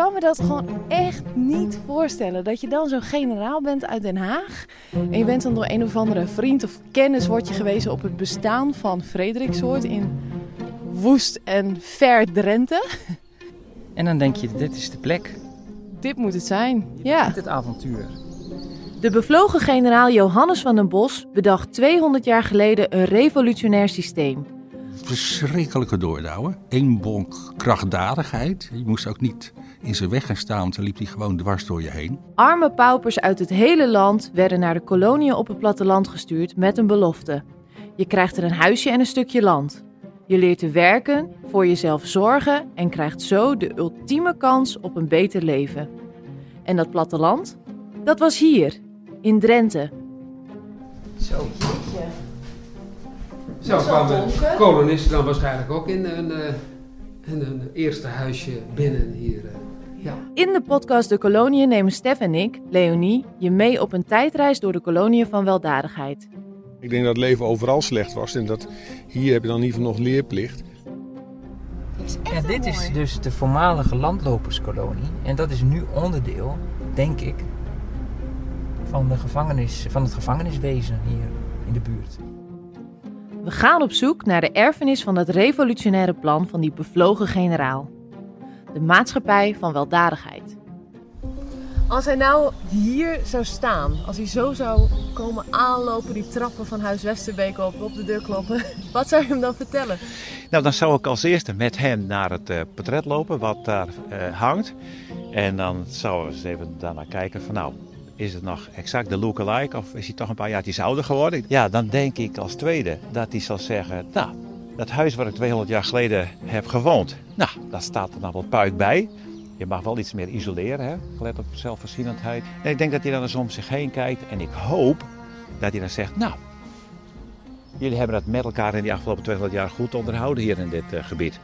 Ik kan me dat gewoon echt niet voorstellen. Dat je dan zo'n generaal bent uit Den Haag. En je bent dan door een of andere vriend of kennis wordt je gewezen op het bestaan van Frederiksoord in woest en ver Drenthe. En dan denk je, dit is de plek. Dit moet het zijn. Ja. Dit het avontuur. De bevlogen generaal Johannes van den Bos bedacht 200 jaar geleden een revolutionair systeem. Verschrikkelijke doordouwen. Eén bonk krachtdadigheid. Je moest ook niet in zijn weg gaan staan, want dan liep hij gewoon dwars door je heen. Arme paupers uit het hele land werden naar de koloniën op het platteland gestuurd met een belofte. Je krijgt er een huisje en een stukje land. Je leert te werken, voor jezelf zorgen en krijgt zo de ultieme kans op een beter leven. En dat platteland? Dat was hier, in Drenthe. Zo. Zo kwamen kolonisten dan waarschijnlijk ook in een, uh, in een eerste huisje binnen hier. Uh, ja. In de podcast De Koloniën nemen Stef en ik, Leonie, je mee op een tijdreis door de koloniën van weldadigheid. Ik denk dat het leven overal slecht was en dat hier heb je dan in ieder geval nog leerplicht. Ja, dit is dus de voormalige landloperskolonie en dat is nu onderdeel, denk ik, van, de gevangenis, van het gevangeniswezen hier in de buurt. We gaan op zoek naar de erfenis van het revolutionaire plan van die bevlogen generaal. De maatschappij van weldadigheid. Als hij nou hier zou staan, als hij zo zou komen aanlopen, die trappen van Huis Westerbeek op, op de deur kloppen, wat zou je hem dan vertellen? Nou, dan zou ik als eerste met hem naar het uh, portret lopen wat daar uh, hangt. En dan zouden we eens even daarna kijken van nou, is het nog exact de lookalike of is hij toch een paar jaar ouder geworden? Ja, dan denk ik als tweede dat hij zal zeggen, nou, dat huis waar ik 200 jaar geleden heb gewoond, nou, daar staat er nog wat puik bij. Je mag wel iets meer isoleren, hè? gelet op zelfvoorzienendheid. En ik denk dat hij dan eens om zich heen kijkt en ik hoop dat hij dan zegt, nou, jullie hebben het met elkaar in die afgelopen 200 jaar goed onderhouden hier in dit uh, gebied.